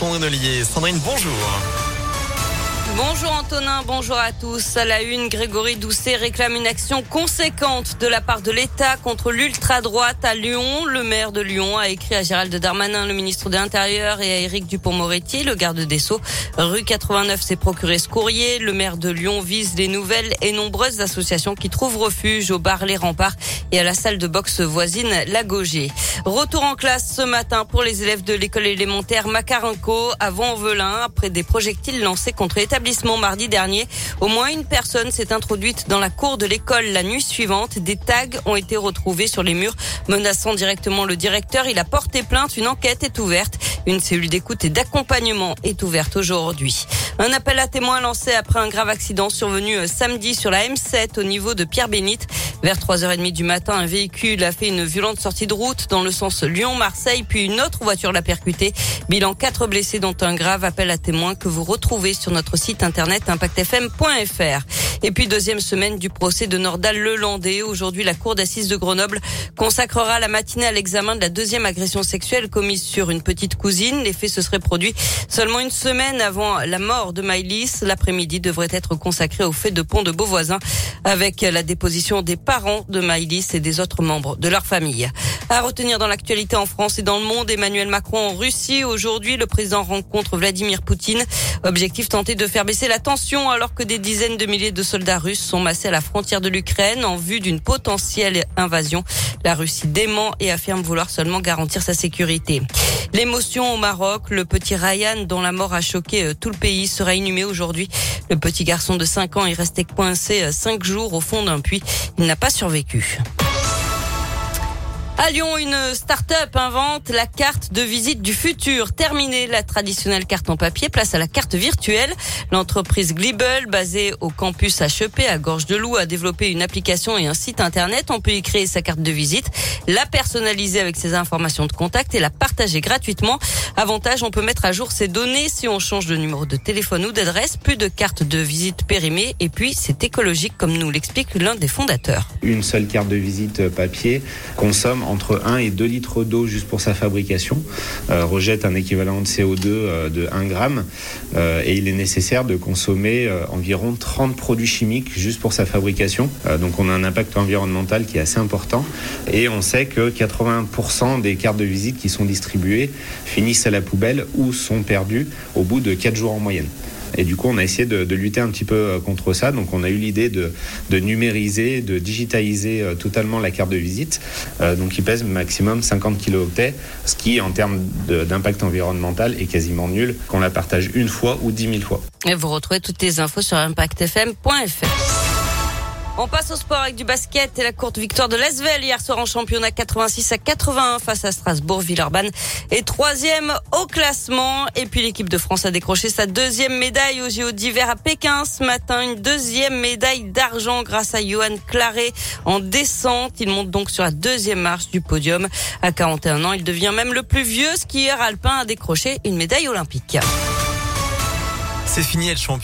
Sandrine Ollier. Sandrine, bonjour. Bonjour Antonin, bonjour à tous. À la une, Grégory Doucet réclame une action conséquente de la part de l'État contre l'ultra-droite à Lyon. Le maire de Lyon a écrit à Gérald Darmanin, le ministre de l'Intérieur, et à Éric Dupont-Moretti, le garde des Sceaux. Rue 89 s'est procuré ce courrier. Le maire de Lyon vise les nouvelles et nombreuses associations qui trouvent refuge au bar Les Remparts et à la salle de boxe voisine La Gaugée. Retour en classe ce matin pour les élèves de l'école élémentaire Macarenco à Vent-en-Velin après des projectiles lancés contre mardi dernier. Au moins une personne s'est introduite dans la cour de l'école la nuit suivante. Des tags ont été retrouvés sur les murs menaçant directement le directeur. Il a porté plainte. Une enquête est ouverte. Une cellule d'écoute et d'accompagnement est ouverte aujourd'hui. Un appel à témoins lancé après un grave accident survenu euh, samedi sur la M7 au niveau de Pierre-Bénite. Vers 3h30 du matin, un véhicule a fait une violente sortie de route dans le sens Lyon-Marseille, puis une autre voiture l'a percuté. Bilan 4 blessés dont un grave appel à témoins que vous retrouvez sur notre site internet impactfm.fr. Et puis deuxième semaine du procès de Nordal Lelandais. Aujourd'hui, la cour d'assises de Grenoble consacrera la matinée à l'examen de la deuxième agression sexuelle commise sur une petite cousine. Les faits se seraient produits seulement une semaine avant la mort de Maïlis. L'après-midi devrait être consacré au fait de pont de Beauvoisin avec la déposition des parents de Maïlis et des autres membres de leur famille. À retenir dans l'actualité en France et dans le monde, Emmanuel Macron en Russie. Aujourd'hui, le président rencontre Vladimir Poutine. Objectif tenter de faire baisser la tension alors que des dizaines de milliers de soldats russes sont massés à la frontière de l'Ukraine en vue d'une potentielle invasion. La Russie dément et affirme vouloir seulement garantir sa sécurité. L'émotion au Maroc, le petit Ryan dont la mort a choqué euh, tout le pays sera inhumé aujourd'hui. Le petit garçon de 5 ans est resté coincé 5 euh, jours au fond d'un puits. Il n'a pas survécu. À Lyon, une start-up invente la carte de visite du futur. Terminée la traditionnelle carte en papier, place à la carte virtuelle. L'entreprise Glibble, basée au campus HEP à Gorge de Loup, a développé une application et un site internet. On peut y créer sa carte de visite, la personnaliser avec ses informations de contact et la partager gratuitement. Avantage, on peut mettre à jour ses données si on change de numéro de téléphone ou d'adresse. Plus de carte de visite périmée. Et puis, c'est écologique, comme nous l'explique l'un des fondateurs. Une seule carte de visite papier consomme entre 1 et 2 litres d'eau juste pour sa fabrication, euh, rejette un équivalent de CO2 euh, de 1 gramme euh, et il est nécessaire de consommer environ 30 produits chimiques juste pour sa fabrication. donc on a un impact environnemental qui est assez important et on sait que 80% des cartes de visite qui sont distribuées finissent à la poubelle ou sont perdues au bout de 4 jours en moyenne. Et du coup, on a essayé de, lutter un petit peu euh, contre ça. Donc, on a eu l'idée de, numériser, de digitaliser euh, totalement la carte de visite. Euh, donc, il pèse maximum 50 kilooctets, ce qui, en termes d'impact environnemental, est quasiment nul qu'on la partage une fois ou dix mille fois. Et vous retrouvez toutes les infos sur impactfm.fr. On passe au sport avec du basket et la courte victoire de l'Asvel hier soir en championnat 86 à 81 face à Strasbourg. Villeurbanne est troisième au classement. Et puis l'équipe de France a décroché sa deuxième médaille aux JO d'hiver à Pékin ce matin. Une deuxième médaille d'argent grâce à Johan Claré en descente. Il monte donc sur la deuxième marche du podium. À 41 ans, il devient même le plus vieux skieur alpin à décrocher une médaille olympique. C'est fini, être champion.